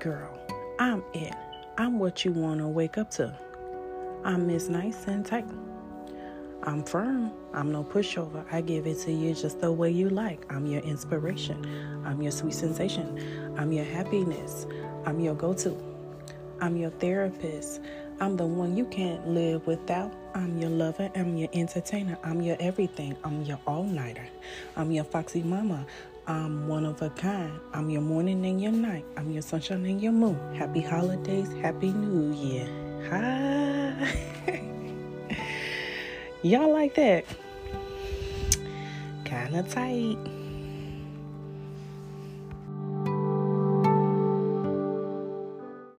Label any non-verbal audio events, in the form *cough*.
girl. I'm it. I'm what you want to wake up to. I'm Miss Nice and Tight. I'm firm. I'm no pushover. I give it to you just the way you like. I'm your inspiration. I'm your sweet sensation. I'm your happiness. I'm your go to. I'm your therapist. I'm the one you can't live without. I'm your lover. I'm your entertainer. I'm your everything. I'm your all nighter. I'm your foxy mama. I'm one of a kind. I'm your morning and your night. I'm your sunshine and your moon. Happy holidays. Happy New Year. Hi. *laughs* Y'all like that? Kinda tight.